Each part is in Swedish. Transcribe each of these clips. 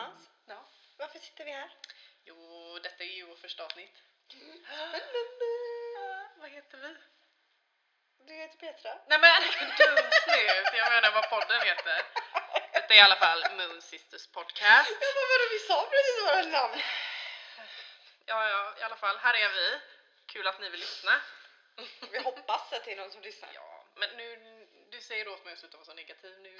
Hans. Ja. Varför sitter vi här? Jo, detta är ju vårt första avsnitt. Spännande! Vad heter vi? Du heter Petra. Nej men dum snut, jag menar vad podden heter. Detta är i alla fall Moon Sisters podcast. Ja, vad var det vi sa precis våra namn? Ja, ja, i alla fall, här är vi. Kul att ni vill lyssna. Vi hoppas att det är någon som lyssnar. Ja, men nu, du säger åt mig att sluta vara så negativ nu.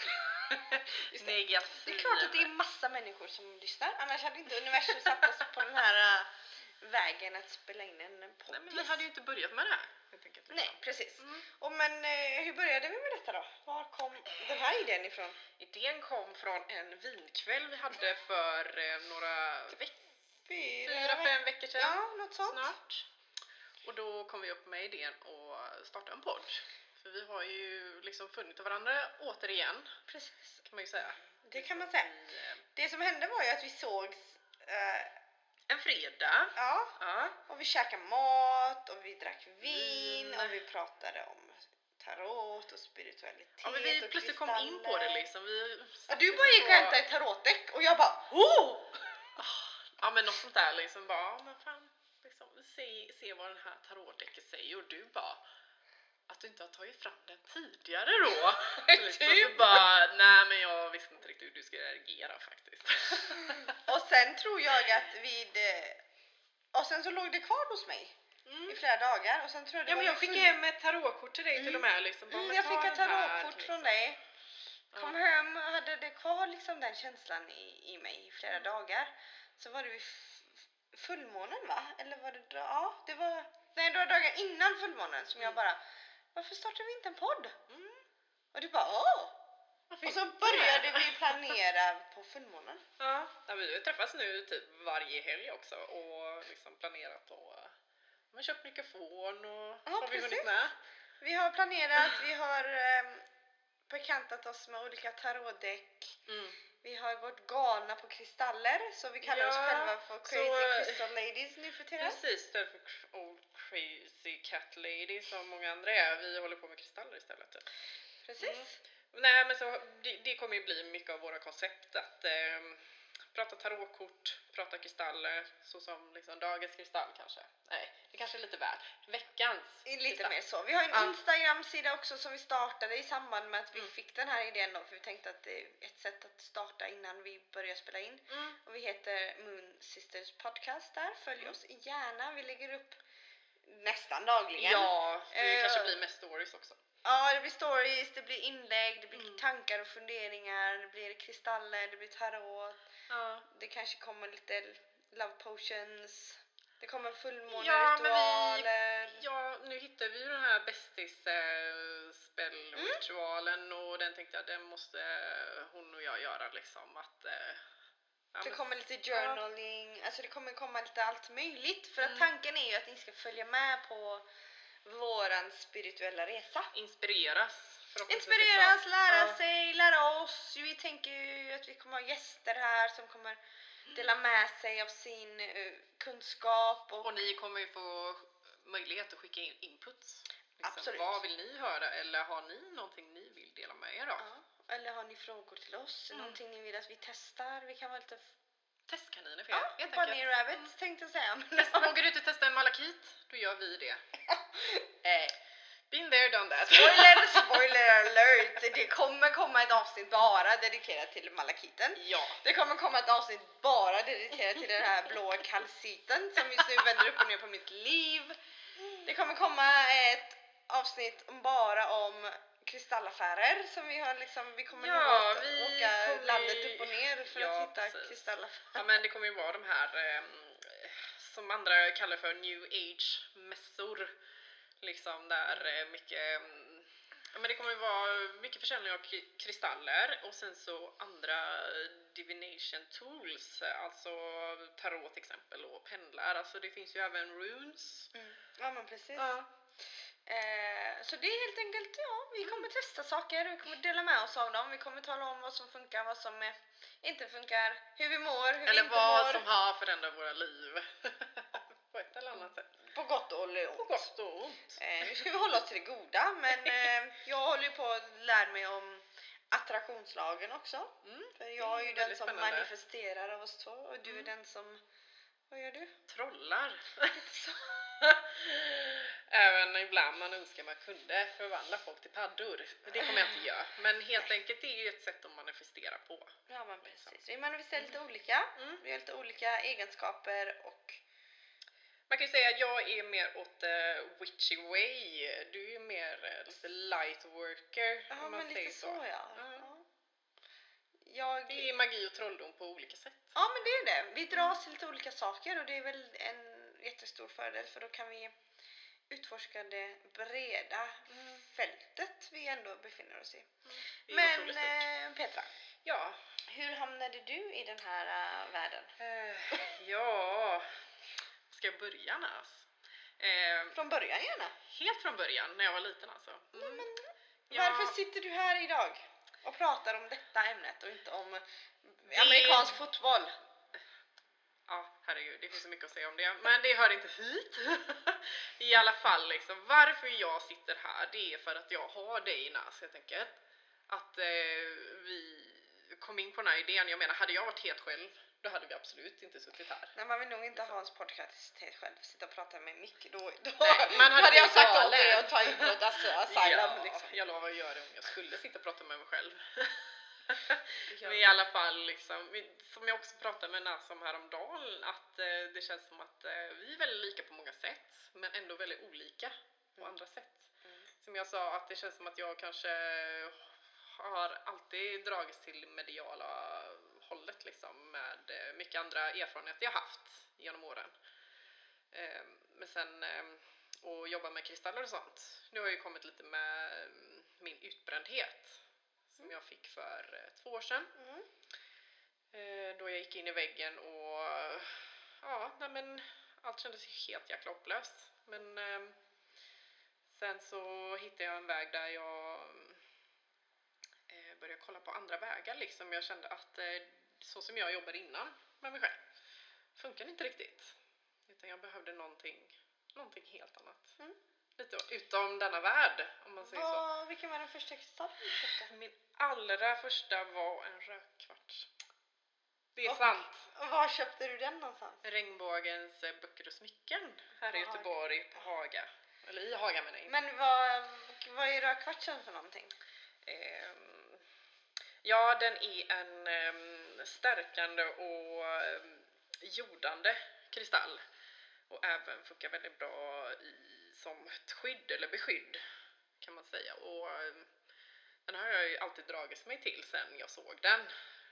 Just det. negativ. Det är klart att det är massa människor som lyssnar, annars hade inte universum satt oss på den här äh, vägen att spela in en podd. Nej men vi hade ju inte börjat med det här. helt enkelt, liksom. Nej, precis. Mm. Och men eh, hur började vi med detta då? Var kom den här idén ifrån? Idén kom från en vinkväll vi hade för eh, några fyra, fem veckor sedan. Ja, något sånt. snart. Och då kom vi upp med idén att starta en podd. För vi har ju liksom funnit varandra återigen, Precis. kan man ju säga. Det kan man säga. Eh, Det som hände var ju att vi sågs, eh, en fredag. ja, Ja. och vi käkade mat och vi drack vin Vin. och vi pratade om tarot och spiritualitet ja men vi och plötsligt kom in på det liksom. Vi Ja, du bara gick och hämtade ett tarotdäck och jag bara oh! Ja men något sånt där liksom bara, men fan, liksom, se, se vad den här tarotdäcket säger och du bara att du inte har tagit fram den tidigare då. liksom, så Typ. bara, nej men jag visste inte riktigt hur du skulle reagera faktiskt. Och sen tror jag att vid... eh, Och sen så låg det kvar hos mig i Mm. flera dagar och sen tror jag det Ja var men jag fick hem ett tarotkort till dig till och Mm. med liksom. Bara, Mm, jag fick ett tarotkort liksom. från dig. Kom Ja. hem och hade det kvar liksom den känslan i, i mig i flera dagar. Så var det vid fullmånen va? Eller var det... Ja, det var... Nej, några dagar innan fullmånen som jag Mm. bara Varför startar vi inte en podd? Mm. Och du bara åh! Och så började vi planera på fullmånen. Ja, ja, vi har träffats nu typ varje helg också och liksom planerat och har köpt mikrofon och Ja, har vi precis. hunnit med. Vi har planerat, vi har um, bekantat oss med olika tarotdäck. Mm. Vi har gått galna på kristaller så vi kallar oss Ja, själva för så- Crazy Crystal Ladies nu för tiden. Precis, istället för old crazy cat lady som många andra är. Vi håller på med kristaller istället. Typ. Precis. Mm. Nej men så det, det kommer ju bli mycket av våra koncept att ehm, prata tarotkort, prata kristaller, så som liksom dagens kristall kanske. Nej, det kanske är lite väl. Veckans Lite kristall. mer så. Vi har en Ja. Instagram-sida också som vi startade i samband med att vi Mm. fick den här idén då för vi tänkte att det är ett sätt att starta innan vi börjar spela in. Mm. Och vi heter Moon Sisters Podcast där. Följ Mm. oss gärna. Vi lägger upp nästan dagligen. Ja, det Eh, kanske blir mest stories också. Ja, det blir stories, det blir inlägg, det blir Mm. tankar och funderingar, det blir kristaller, det blir tarot. Ja. Det kanske kommer lite love potions. Det kommer Ja, fullmåneritualer. Ja, nu hittar vi ju den här bästis eh, spellritualen och den tänkte jag den måste hon och jag göra liksom att eh, ja, det kommer lite journaling, alltså det kommer komma lite allt möjligt. För att Mm. tanken är ju att ni ska följa med på våran spirituella resa. inspireras. Inspireras, lära Ja. sig, lära oss. Vi tänker ju att vi kommer ha gäster här som kommer dela med sig av sin eh, kunskap och Och ni kommer ju få möjlighet att skicka in inputs. Liksom, Absolut. Vad vill ni höra eller har ni någonting ni vill dela med er av? Ja, eller har ni frågor till oss? Mm. Någonting ni vill att vi testar? Vi kan vara lite... Testkaniner för er, Ja, helt bunny enkelt. rabbits tänkte jag säga. Testa, vågar du inte testa en malakit? Då gör vi det. eh, Been there, done that. spoiler, spoiler alert! Det kommer komma ett avsnitt bara dedikerat till malakiten. Ja. Det kommer komma ett avsnitt bara dedikerat till den här blå kalciten som just nu vänder upp och ner på mitt liv. Det kommer komma ett avsnitt bara om kristallaffärer som vi har liksom, vi kommer Ja, nog att vi åka kommer- landet upp och ner för Ja, att hitta precis. kristallaffärer. Ja men det kommer ju vara de här eh, som andra kallar för new age mässor. Liksom där eh, mycket mm, men det kommer ju vara mycket försäljning av kri- kristaller och sen så andra divination tools, alltså tarot till exempel och pendlar. Alltså det finns ju även runes. Mm. Ja men precis. Ja. Eh, så det är helt enkelt, ja, vi kommer testa saker, vi kommer dela med oss av dem, vi kommer tala om vad som funkar, vad som eh, inte funkar, hur vi mår, hur Eller vi inte vad mår. som har förändrat våra liv. På ett eller annat sätt. På gott och ont. På gott och ont. Eh, nu ska vi hålla oss till det goda, men eh, jag håller ju på att lära mig om attraktionslagen också. Mm. För jag är ju Mm, den som spännande. manifesterar av oss två och du är Mm. den som... Vad gör du? Trollar. Även ibland man önskar man kunde förvandla folk till paddor. Men det kommer jag inte göra. Men helt enkelt det är ju ett sätt att manifestera på. Ja men precis. Vi manifesterar lite olika. Mm. Vi har lite olika egenskaper och Man kan ju säga att jag är mer åt uh, witchy way. Du är mer eh, lite light worker Ja men lite så, ja. Mm. ja. Jag... Det är magi och trolldom på olika sätt. Ja men det är det. Vi dras till lite olika saker och det är väl en jättestor fördel för då kan vi utforska det breda fältet vi ändå befinner oss i. Är Men eh, Petra, Ja. hur hamnade du i den här äh, världen? Eh, ja. Ska jag börja Nas? Eh, Från början gärna. helt från början, när jag var liten alltså. Mm. Ja. Varför sitter du här idag och pratar om detta ämnet och inte om amerikansk fotboll? Ja, herregud, det finns så mycket att säga om det. Men det hör inte hit. I alla fall, liksom, varför jag sitter här, det är för att jag har dig NAS helt enkelt. Att eh, vi kom in på den här idén. Jag menar, hade jag varit helt själv, då hade vi absolut inte suttit här. Nej, man vill nog inte ha hans podcast helt själv, sitta och prata med Micke. Då, då, Nej, man hade hade jag sagt åt dig att ta in as- asylum ja, liksom. jag lovar att göra det om jag skulle sitta och prata med mig själv. Men i alla fall, liksom, som jag också pratade med Nas om häromdagen, att eh, det känns som att eh, vi är väldigt lika på många sätt, men ändå väldigt olika på andra sätt. Mm. Som jag sa, att det känns som att jag kanske har alltid dragits till mediala hållet liksom, med eh, mycket andra erfarenheter jag haft genom åren. Eh, men sen att jobba med kristaller och sånt, det har ju kommit lite med mm, min utbrändhet som jag fick för eh, två år sedan. Mm. Eh, då jag gick in i väggen och ja, nej men allt kändes helt jäkla hopplöst. Men eh, sen så hittade jag en väg där jag eh, började kolla på andra vägar liksom. Jag kände att eh, så som jag jobbade innan med mig själv funkar inte riktigt. Utan jag behövde någonting, någonting helt annat. Mm. Lite utom denna värld om man säger så. Vad, vilken var den första kristallen du köpte? Min allra första var en rökkvarts. Det är Och- sant. Och var köpte du den någonstans? Regnbågens eh, böcker och smycken här i. Göteborg på Haga. Eller i Haga menar jag. Men vad, vad är rödkvartsen för någonting? Ehm, ja, den är en ehm, stärkande och ehm, jordande kristall. Och även funkar väldigt bra i, som ett skydd eller beskydd kan man säga. Och ehm, den har jag ju alltid dragits mig till sen jag såg den.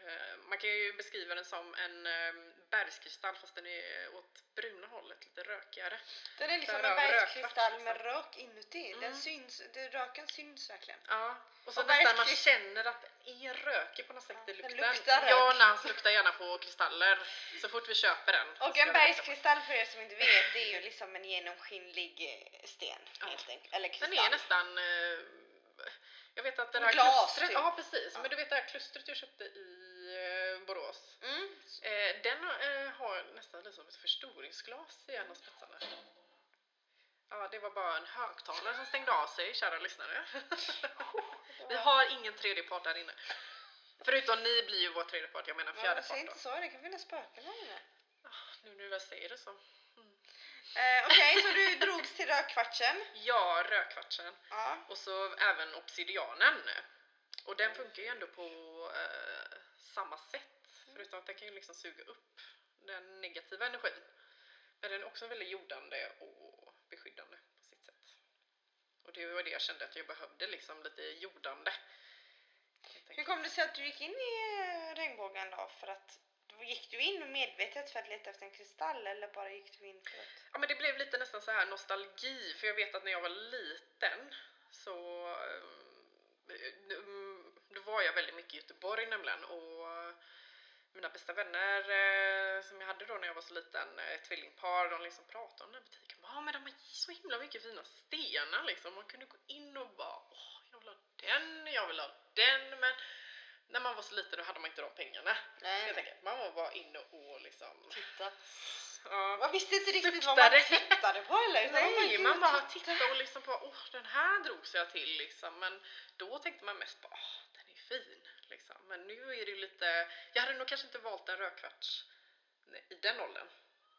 Ehm, man kan ju beskriva den som en ehm, bergskristall fast den är åt bruna hållet, lite rökigare. Den är liksom en bergskristall med liksom. rök inuti. Den Mm. syns, det, röken syns verkligen. Ja, och så Och nästan man känner att den är rökig på något sätt Ja, i den lukten. luktar rök. Jag och Nans luktar gärna på kristaller så fort vi köper den. Och en bergskristall för er som inte vet, det är ju liksom en genomskinlig eh, sten Ja. helt enkelt. Eller kristall. Den är nästan... Eh, jag vet att det här glas, klustret... typ. Ja precis, Ja. men du vet det här klustret jag köpte i eh, Borås. Mm. Eh, den eh, har nästan lite som ett förstoringsglas i en av spetsarna. Ja, det var bara en högtalare som stängde av sig, kära lyssnare. Vi har ingen tredje part där inne. Förutom ni blir ju vår tredje part, jag menar Ja, fjärde säg part inte då. så, det kan finnas spöken här inne. Ah, Nu när du väl säger det så. Eh, Okej, så du drogs till rödkvartsen. Ja, rödkvartsen. Ja. Och så även obsidianen. Och den funkar ju ändå på eh, samma sätt. Förutom att den kan ju liksom suga upp den negativa energin. Men den är också väldigt jordande och beskyddande på sitt sätt. Och det var det jag kände att jag behövde, liksom lite jordande. Hur kom det sig att du gick in i eh, regnbågen då? För att, gick du in medvetet för att leta efter en kristall eller bara gick du in för att... Ja men det blev lite nästan så här nostalgi för jag vet att när jag var liten så eh, mm, då var jag väldigt mycket i Göteborg nämligen och mina bästa vänner eh, som jag hade då när jag var så liten, eh, ett tvillingpar, de liksom pratade om den här butiken. Ja men de har så himla mycket fina stenar liksom. Man kunde gå in och bara åh, jag vill ha den, jag vill ha den men när man var så liten då hade man inte de pengarna. Nej, enkelt. Man var bara inne och liksom Titta. ja, Man visste inte riktigt vad man Suktade. tittade på eller? Nej, man bara tittade och liksom på åh den här drogs jag till liksom. Men då tänkte man mest på åh koffein. Liksom. Men nu är det lite, jag hade nog kanske inte valt en rödkvarts i den åldern.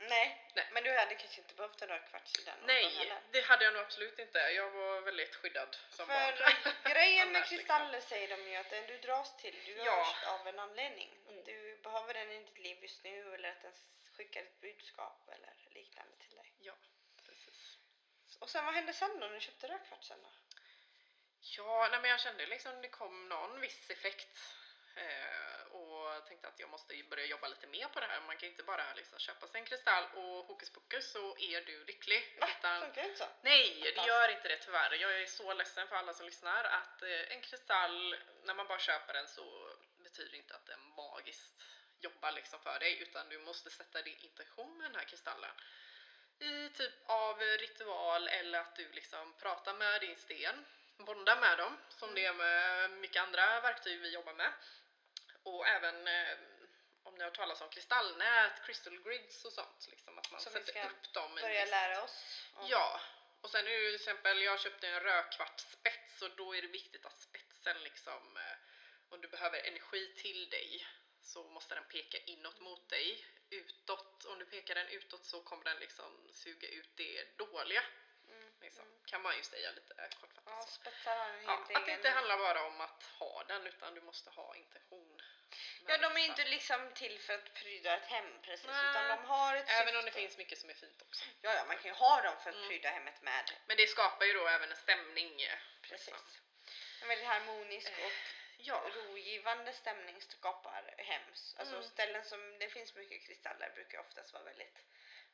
Nej, Nej. men du hade kanske inte behövt en rödkvarts i den åldern Nej, heller. det hade jag nog absolut inte. Jag var väldigt skyddad som För barn. grejen med Annars, liksom. kristaller säger de ju att den du dras till, du Ja. görs av en anledning. Mm. Du behöver den i ditt liv just nu eller att den skickar ett budskap eller liknande till dig. Ja, precis. Och sen vad hände sen då när du köpte rödkvartsen då? Ja, nej men jag kände liksom det kom någon viss effekt eh, och tänkte att jag måste börja jobba lite mer på det här. Man kan ju inte bara liksom köpa sig en kristall och hokus pokus så är du lycklig. Va? Utan, Funkar inte så? nej, det gör inte det tyvärr. Jag är så ledsen för alla som lyssnar att eh, en kristall, när man bara köper den så betyder inte att den magiskt jobbar liksom för dig utan du måste sätta din intention med den här kristallen i typ av ritual eller att du liksom pratar med din sten, bondar med dem som det är med mycket andra verktyg vi jobbar med. Och även eh, om ni har talas om kristallnät, crystal grids och sånt, liksom att man Så vi sätter ska upp dem i Börja viss- lära oss. om- Ja, och sen är det ju till exempel, jag köpte en rödkvartsspets och då är det viktigt att spetsen liksom, eh, om du behöver energi till dig så måste den peka inåt mot dig. Utåt, om du pekar den utåt så kommer den liksom suga ut det dåliga. Mm. Liksom. Kan man ju säga lite kortfattat Ja, spetsar har en Ja, att det inte handlar bara om att ha den utan du måste ha intention. Ja, de är den. inte liksom till för att pryda ett hem precis, Nej. utan de har ett Även om det syfte. finns mycket som är fint också. Ja, ja, man kan ju ha dem för att Mm. pryda hemmet med. Men det skapar ju då även en stämning. eh, Precis. liksom. En väldigt harmonisk och Ja. rogivande stämning skapar hems. Alltså Mm. ställen som det finns mycket kristaller brukar oftast vara väldigt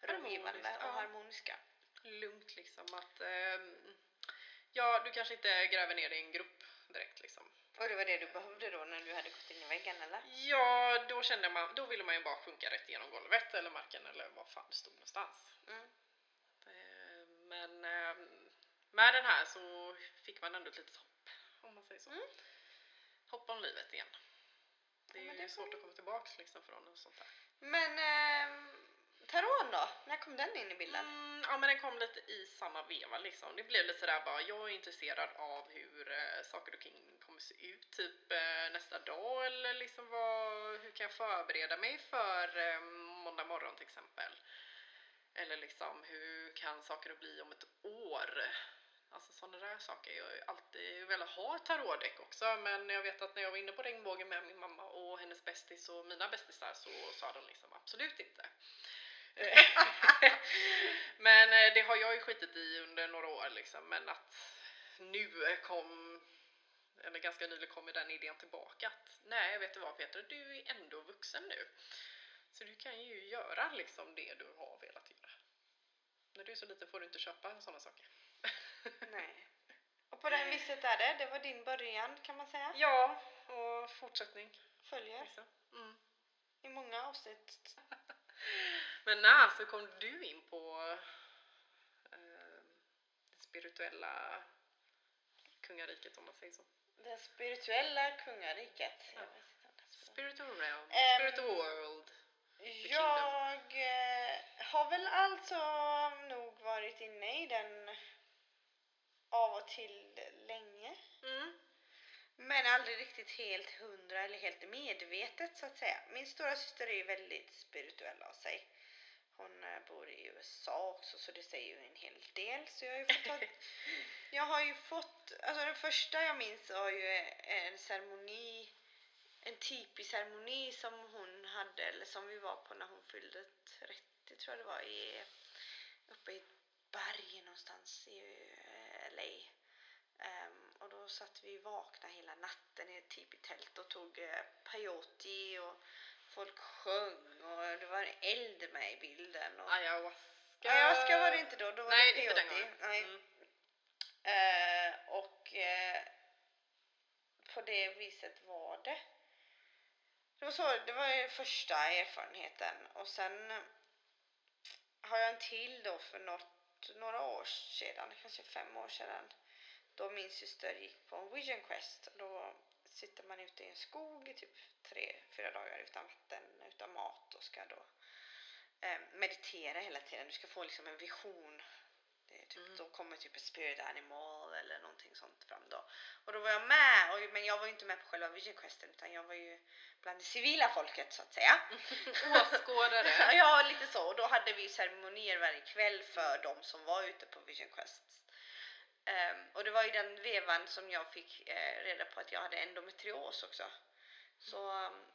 rogivande och ja. harmoniska. Lugnt liksom att ehm, ja, du kanske inte gräver ner dig i en grop direkt liksom. Och det var det du behövde då när du hade gått in i väggen eller? Ja, då kände man, då ville man ju bara sjunka rätt igenom golvet eller marken eller vad fan det stod någonstans. Mm. Eh, Men ehm, med den här så fick man ändå ett litet hopp, om man säger så. Mm. Hopp om livet igen. Det är Ja, ju det svårt att komma tillbaks liksom från något sånt där. Men ehm, taron då? När kom den in i bilden? Mm, ja men den kom lite i samma veva liksom. Det blev lite sådär bara, jag är intresserad av hur eh, saker och ting kommer se ut typ eh, nästa dag eller liksom vad, hur kan jag förbereda mig för eh, måndag morgon till exempel. Eller liksom hur kan saker bli om ett år? Alltså sådana där saker. Jag har ju alltid velat ha ett tarotdäck också men jag vet att när jag var inne på regnbågen med min mamma och hennes bästis och mina bästisar så sa de liksom absolut inte. men eh, det har jag ju skitit i under några år liksom men att nu kom eller ganska nyligen kom den idén tillbaka att nej vet du vad Peter, du är ändå vuxen nu. Så du kan ju göra liksom det du har velat göra. När du är så liten får du inte köpa sådana saker. Nej. Och på det viset är det, det var din början kan man säga. Ja, och fortsättning. Följer Liksom. Mm. i många avsnitt. Men när så kom du in på eh, det spirituella kungariket om man säger så? Det spirituella kungariket. Ja. Jag vet inte om det är så. Spiritual realm, Ehm, spiritual world. Jag eh, har väl alltså nog varit inne i den av och till länge. Mm. Men aldrig riktigt helt hundra eller helt medvetet så att säga. Min stora syster är ju väldigt spirituell av sig. Hon eh, bor i USA också så det säger ju en hel del. Så jag har ju fått ta, Jag har ju fått, alltså den första jag minns var ju en ceremoni, en tipi-ceremoni som hon hade, eller som vi var på när hon fyllde 30 tror jag det var, i, uppe i ett berg någonstans i eh, LA. Ehm, och då satt vi vakna hela natten i ett tipi-tält och tog uh, peyote och folk sjöng och det var en eld med i bilden. Och, Ayahuasca. Ayahuasca var det inte då, då var Nej, det inte den peyote. gången. Nej. Mm. Eh, och eh, på det viset var det. Det var så, det var ju första erfarenheten och sen har jag en till då för något, några år sedan, kanske fem år sedan. Då min syster gick på en vision quest. Då sitter man ute i en skog i typ tre, fyra dagar utan vatten, utan mat och ska då eh, meditera hela tiden. Du ska få liksom en vision. Det Typ. Mm. Då kommer typ ett spirit animal eller någonting sånt fram då. Och då var jag med, och, men jag var ju inte med på själva vision questen utan jag var ju bland det civila folket så att säga. Åskådare. ja, lite så. Och då hade vi ceremonier varje kväll för de som var ute på Vision Quests. Ehm, och det var i den vevan som jag fick eh, reda på att jag hade endometrios också. Så um,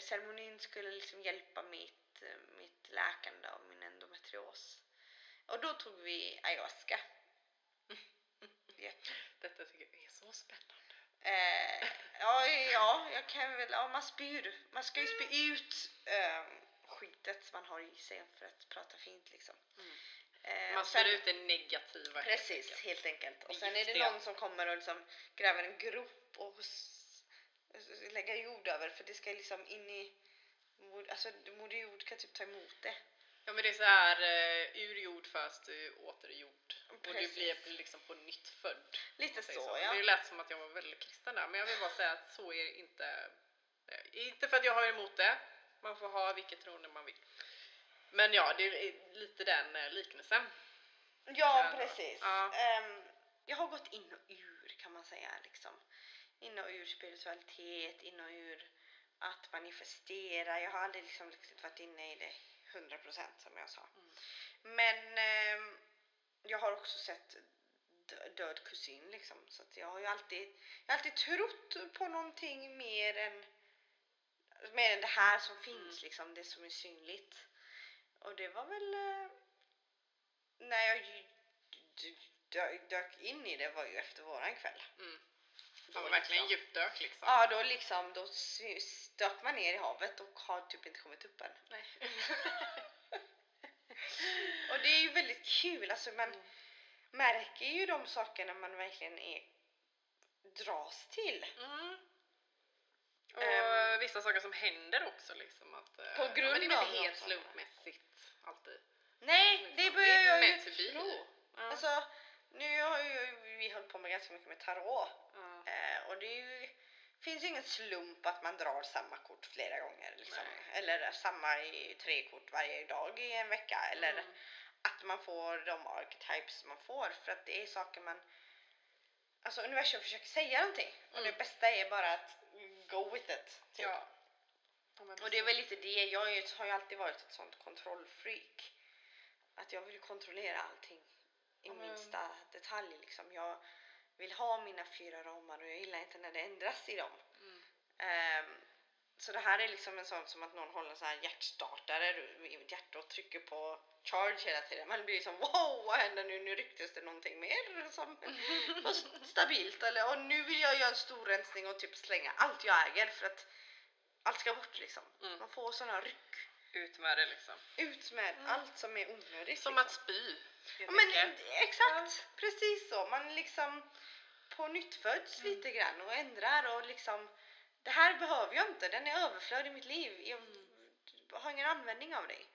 ceremonin skulle liksom hjälpa mitt, eh, mitt läkande av min endometrios. Och då tog vi ayahuasca. Ja. Detta tycker jag är så spännande. Eh, ja, ja, jag kan väl, ja man spyr. Man ska ju spy ut eh, skitet man har i sig för att prata fint liksom. Mm. Eh, Man sen- spyr ut det negativa. helt Precis, enkelt. helt enkelt. Och sen är det någon som kommer och liksom gräver en grop och lägger jord över för det ska liksom in i Alltså Moder Jord kan typ ta emot det. Ja men det är så här uh, ur jord föds du åter jord. Och du blir liksom på nytt född. Lite så, så. ja. Det lät som att jag var väldigt kristen där men jag vill bara säga att så är det inte. eh, Inte för att jag har emot det. Man får ha vilket troende man vill. Men ja, det är lite den eh, liknelsen. Ja, Ja, precis. ja. Ehm, jag har gått in och ur kan man säga. Liksom. In och ur spiritualitet, in och ur att manifestera. Jag har aldrig liksom riktigt varit inne i det 100% som jag sa. Mm. Men ehm, jag har också sett dö- död kusin liksom. Så jag har ju alltid, jag har alltid trott på någonting mer än, mer än det här som finns liksom, det som är synligt. Och det var väl eh, när jag dök in i det var ju efter våran kväll. Mm. Då Han var verkligen liksom- djupdök liksom. Ja, då liksom, då dök man ner i havet och har typ inte kommit upp än. Nej. Och det är ju väldigt kul, alltså man Mm. märker ju de sakerna man verkligen är, dras till. Mm. Och Ehm. vissa saker som händer också liksom att eh, På ja, grund men det är av inte helt slumpmässigt alltid. Nej, det liksom. börjar är jag ju tro. Ja. Alltså, nu har ju vi hållit på med ganska mycket med tarot. ja. Eh, och det ju, finns ju ingen slump att man drar samma kort flera gånger. Liksom. Eller samma i tre kort varje dag i en vecka. Eller Mm. att man får de archetypes man får. För att det är saker man... Alltså universum försöker säga någonting. Och det Mm. bästa är bara att go with it. Typ. Ja. Och det är väl lite det, jag har ju alltid varit ett sånt kontrollfreak. Att jag vill kontrollera allting i men- minsta detalj liksom. Jag vill ha mina fyra ramar och jag gillar inte när det ändras i dem. Mm. Ehm, så det här är liksom en sån som att någon håller en sån här hjärtstartare i mitt hjärta och trycker på charge hela tiden. Man blir som wow, vad händer nu? Nu rycktes det någonting mer som var stabilt. Eller, och nu vill jag göra en stor rensning och typ slänga allt jag äger för att allt ska bort liksom. Mm. Man får såna ryck. Ut med det liksom. Ut med Mm. allt som är onödigt. Som liksom. att spy. Ja, men exakt, precis så. Man liksom på nytt föds Mm. lite grann och ändrar och liksom det här behöver jag inte, den är överflödig i mitt liv. Jag har ingen användning av dig.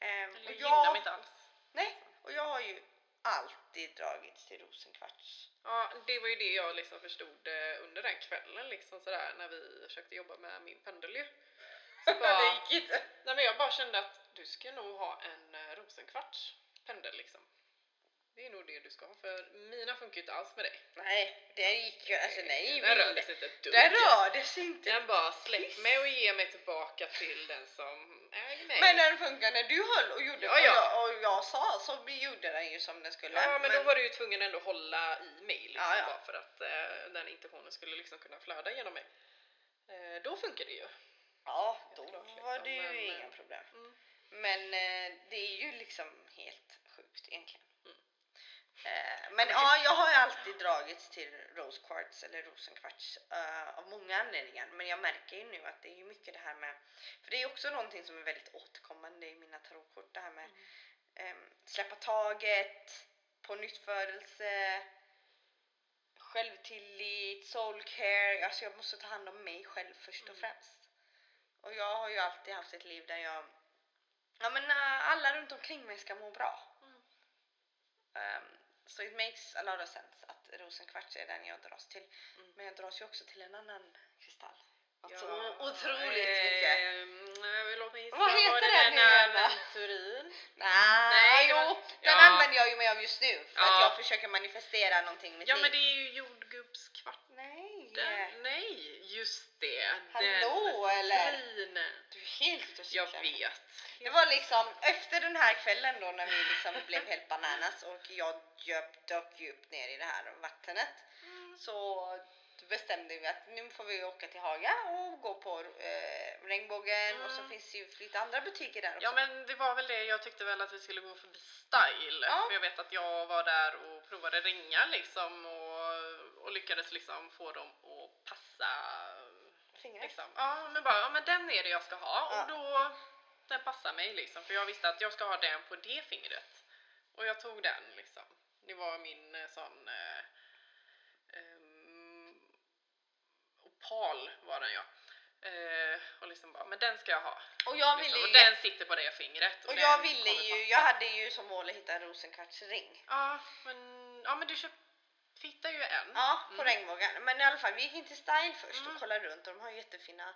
Ehm, Eller och jag, inte alls. nej, och jag har ju alltid dragits till rosenkvarts. Ja, det var ju det jag liksom förstod eh, under den kvällen liksom sådär när vi försökte jobba med min pendel ju. Det gick inte. nej men jag bara kände att du ska nog ha en eh, rosenkvarts pendel liksom. Det är nog det du ska ha för mina funkar ju inte alls med dig. Nej, det gick ju, alltså nej. Den rörde sig inte ett dugg. Den rördes inte. Den bara släpp mig och ge mig tillbaka till den som äger mig. Men den funkar när du höll och gjorde Ja, vad ja. jag, och jag sa så gjorde den ju som den skulle. Ja men, då var du ju tvungen ändå hålla i mig liksom, Ja, ja. bara för att eh, den intentionen skulle liksom kunna flöda genom mig. Eh, då funkar det ju. Ja, då klart, var liksom, det ju men, inga problem. Mm. Men eh, det är ju liksom helt sjukt egentligen. Mm. Eh, men ja, jag har ju alltid dragits till rose quartz eller rosenkvarts eh, av många anledningar. Men jag märker ju nu att det är ju mycket det här med, för det är också någonting som är väldigt återkommande i mina tarotkort, det här med ehm, släppa taget, på nyttfödelse, självtillit, soul care. Alltså jag måste ta hand om mig själv först och Mm. främst. Och jag har ju alltid haft ett liv där jag, ja men eh, alla runt omkring mig ska må bra. Mm. Um, so it makes a lot of sense att rosenkvarts är den jag dras till. Mm. Men jag dras ju också till en annan kristall. Alltså, o- otroligt mycket. mycket. Vad heter den nu då? Aventurin? Nej, jo, den ja. använder jag ju mig av just nu för att Ja. jag försöker manifestera någonting mitt Ja liv. men det är ju jordgubbskvart. Nej, Den, nej, just det. Hallå, den eller? finen. du är helt ute och Jag cyklar. vet. Det var liksom efter den här kvällen då när vi liksom blev helt bananas och jag dök djupt ner i det här vattnet Mm. så bestämde vi att nu får vi åka till Haga och gå på eh, Regnbågen och så Mm. finns det ju lite andra butiker där också. Ja men det var väl det, jag tyckte väl att vi skulle gå förbi Style. Ja. För jag vet att jag var där och provade ringa liksom och, och lyckades liksom få dem att passa. Fingret. Liksom. Ja men bara, ja men den är det jag ska ha Ja. och då, den passar mig liksom. För jag visste att jag ska ha den på det fingret. Och jag tog den liksom. Det var min eh, sån eh, ehm, opal var den ja. Eh, och liksom bara, men den ska jag ha. Och jag ville Liksom. Och den sitter på det fingret. och den jag ville ju, jag hade ju som mål att hitta en rosenkvartsring. Ja, men, ja, men du köp, hittade ju en. Ja, på Mm. Regnbågen. Men i alla fall, vi gick in till Style först Mm. och kollade runt och de har jättefina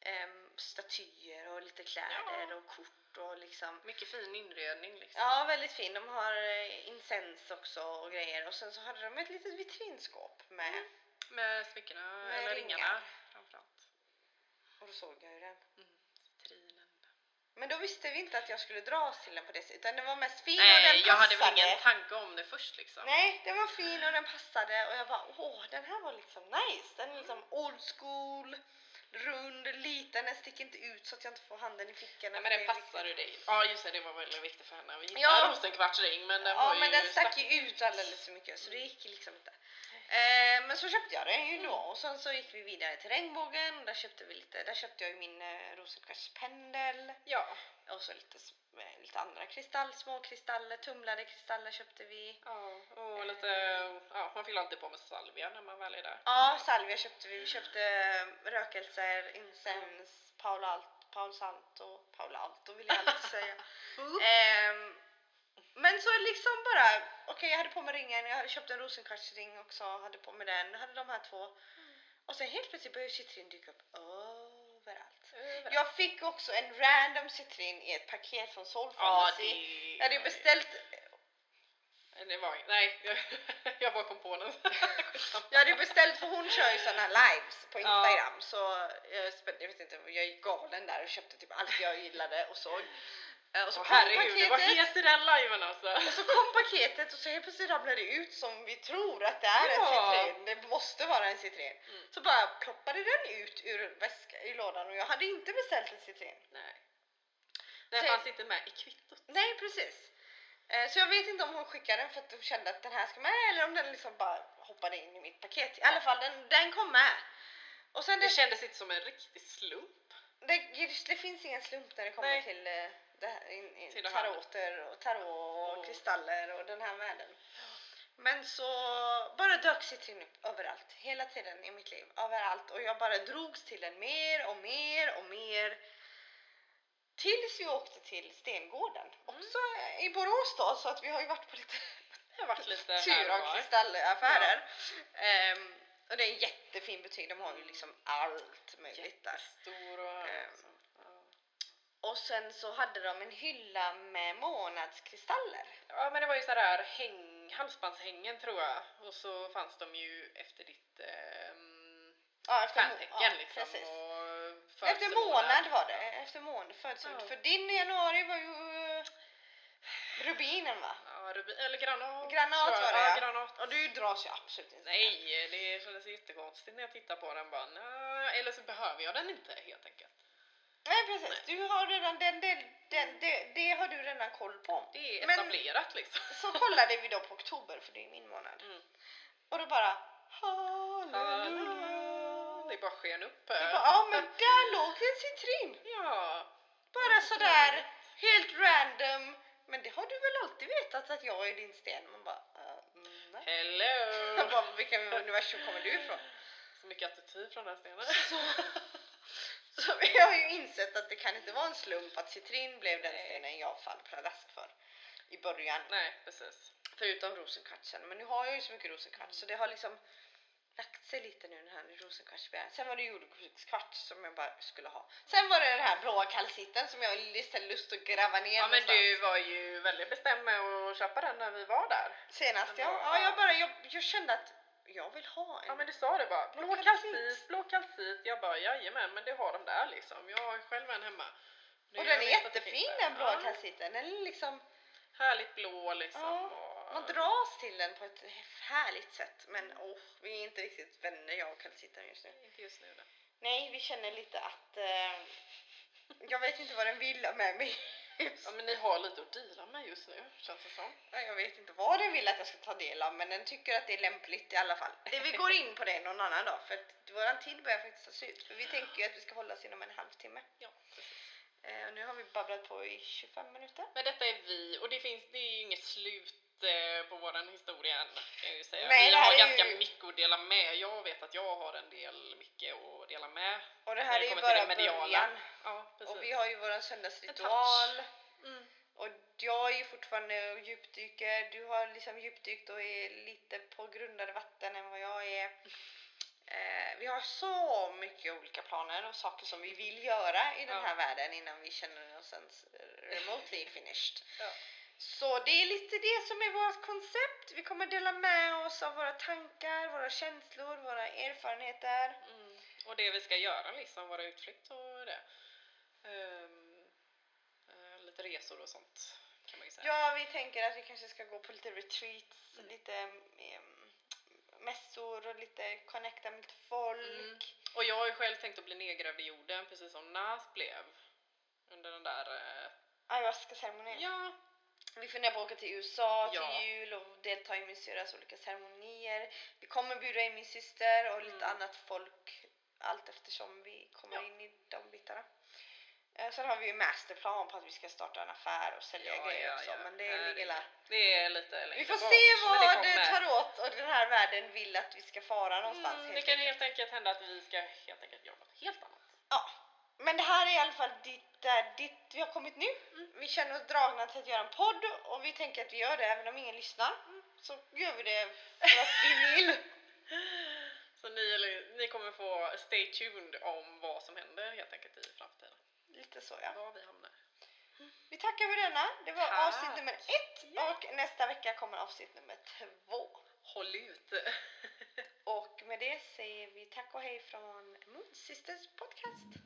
ehm, statyer och lite kläder Ja. och kort och liksom Mycket fin inredning liksom. Ja, väldigt fin. De har eh, incens också och grejer och sen så hade de ett litet vitrinskåp med Mm. Med smyckena, Med eller ringar. ringarna framförallt. och då såg jag ju den. Mm. Citrinen. Men då visste vi inte att jag skulle dras till den på det sättet utan den var mest fin och Nej, den jag hade passade. väl ingen tanke om det först liksom. Nej, den var fin och den passade och jag bara åh, den här var liksom nice. Den är liksom old school, rund, liten, den sticker inte ut så att jag inte får handen i fickan. Nej, men den passar ju dig. Ja just det, det var väldigt viktigt för henne. Vi hittade Ja. en rosenkvartsring men den Ja, var men ju den stack ju ut alldeles för mycket så det gick liksom inte. Eh, men så köpte jag den ju då och sen så gick vi vidare till Regnbågen och där köpte vi lite, där köpte jag ju min eh, rosenkvartspendel Ja. och så lite, s- eh, lite andra kristall, små kristaller, tumlade kristaller köpte vi. Ja, och lite, ja man fyller alltid på med salvia när man väl är där. Ja, salvia köpte vi. Vi köpte eh, rökelser, incens, Paul, Alt, Paul Santo, Paul Alto vill jag alltid säga. Ehm, men så liksom bara, okej jag hade på mig ringen, jag hade köpt en rosenkvartsring också, hade på mig den, hade de här två. Och sen helt plötsligt började citrin dyka upp överallt. Överallt. Jag fick också en random citrin i ett paket från Soul Ja, det... jag hade beställt, Det var nej, jag, jag bara kom på den. jag hade beställt för hon kör ju sådana lives på Ja. Instagram så jag, jag vet inte, jag gick galen där och köpte typ allt jag gillade och såg. Eh, Och så kom herregud, vad heter den liven alltså? Och så kom paketet och så helt plötsligt ramlade det ut som vi tror att det är en Ja. citrin. Det måste vara en citrin. Mm. Så bara ploppade den ut ur väska, i lådan och jag hade inte beställt en citrin. Nej. Den Så- fanns inte med i kvittot. Nej precis. Eh, Så jag vet inte om hon skickade den för att hon kände att den här ska med eller om den liksom bara hoppade in i mitt paket. I alla fall den, den kom med. Och sen Det det, kändes inte som en riktig slump. det, det finns ingen slump när det kommer Nej. till eh, det här, in, in, Till taroter och tarot och Oh. kristaller och den här världen. Men så bara dök citrin upp överallt, hela tiden i mitt liv, överallt och jag bara drogs till den mer och mer och mer. Tills vi åkte till Stengården, också i Borås då, så att vi har ju varit på lite varit lite tur och kristallaffärer. Ehm, och det är en jättefin butik, de har ju liksom allt möjligt där. Jättestor och... Ja. Och sen så hade de en hylla med månadskristaller. Ja men det var ju sådär häng, halsbandshängen tror jag. Och så fanns de ju efter ditt ehm, Ja, efter, stjärntecken ja, liksom. precis. Och Efter månad var det, efter månad, födelsemånad. Ja. För din januari var ju eh, rubinen va? Ja, rubi, eller granat. Granat var det, ja. ja. granat. Och du dras ju absolut inte. Nej, det kändes jättekonstigt när jag tittar på den bara, nej, eller så behöver jag den inte helt enkelt. Nej precis, du har redan den, den, den, det, det har du redan koll på. Det är Men- etablerat liksom. Så kollade vi då på oktober för det är min månad. Mm. Och då bara halleluja. Det bara sken upp. Jag bara, ja men där låg en citrin. Ja. Bara sådär helt random. Men det har du väl alltid vetat att jag är din sten? Man bara, uh, nej. Hello! bara, vilken universum kommer du ifrån? Så mycket attityd från den här stenen. Så, så vi har ju insett att det kan inte vara en slump att citrin blev den stenen jag fall pladask för i början. Nej, precis. Förutom rosenkvartsen. Men nu har jag ju så mycket rosenkvarts så det har liksom lagt sig lite nu den här rosenkvartsbjörnen. Sen var det jordgubbskvarts som jag bara skulle ha. Sen var det den här blåa kalciten som jag lite lust att gräva ner Ja men någonstans. du var ju väldigt bestämd med att köpa den när vi var där. Senast ja. Ja ja. jag bara, jag, jag kände att jag vill ha en. Ja men du sa det bara, blå Blå kalcit, kalcit. blå kalcit. Jag bara jajamän men det har de där liksom. Jag har själv en hemma. Nu, och den är jättefin den blåa Ja, kalciten. Den är liksom, Härligt blå liksom. Ja, man dras till den på ett härligt sätt. Men oh, vi är inte riktigt vänner jag och kalciten just nu. Inte just nu då. Nej, vi känner lite att eh, jag vet inte vad den vill med mig. Ja men ni har lite att deala med just nu känns det som. Ja, Jag vet inte vad den vill att jag ska ta del av men den tycker att det är lämpligt i alla fall. Det, vi går in på det någon annan dag för att våran tid börjar faktiskt ta slut. För vi tänker ju att vi ska hålla oss inom en halvtimme. Ja, precis. Eh, och nu har vi babblat på i 25 minuter. Men detta är vi och det finns, det är ju inget slut eh, på våran historia än kan jag ju säga. Nej, vi har ganska ju- mycket att dela med. Jag vet att jag har en del mycket att dela med. Och det här är ju bara början. Ja. Och vi har ju våran söndagsritual. Mm. Och jag är ju fortfarande och djupdyker. Du har liksom djupdykt och är lite på grundare vatten än vad jag är. Eh, vi har så mycket olika planer och saker som vi vill göra i den Ja. här världen innan vi känner oss ens remotely finished. Ja. Så det är lite det som är vårt koncept. Vi kommer dela med oss av våra tankar, våra känslor, våra erfarenheter. Mm. Och det vi ska göra liksom, våra utflykt och det. Ehm, eh, lite resor och sånt kan man ju säga. Ja, vi tänker att vi kanske ska gå på lite retreats, lite um, mässor och lite connecta med lite folk. Mm. Och jag har ju själv tänkt att bli nedgrävd i jorden precis som Nas blev. Under den där... Eh, Ayahuasca-ceremonin. ja, Vi funderar på att åka till USA Ja. till jul och delta i min syrras olika ceremonier. Vi kommer bjuda in min syster och lite Mm. annat folk allt eftersom vi kommer Ja. in i de bitarna. Eh, Sen har vi ju masterplan på att vi ska starta en affär och sälja Ja, grejer ja, också. ja. Men det Herregud. ligger där. det är lite längre Vi får bort, se vad det tar åt och den här världen vill att vi ska fara någonstans. Mm, det kan helt enkelt hända att vi ska helt enkelt något helt annat. Ja, men det här är i alla fall dit, där dit vi har kommit nu. Mm. Vi känner oss dragna till att göra en podd och vi tänker att vi gör det även om ingen lyssnar. Så gör vi det för att vi vill. Så ni, eller, ni kommer få stay tuned om vad som händer helt enkelt i framtiden. Lite så ja. Var vi hamnar. Vi tackar för denna. Det var Tack. avsnitt nummer ett Ja. och nästa vecka kommer avsnitt nummer två. Håll ut! Och med det säger vi tack och hej från Moon Sisters podcast.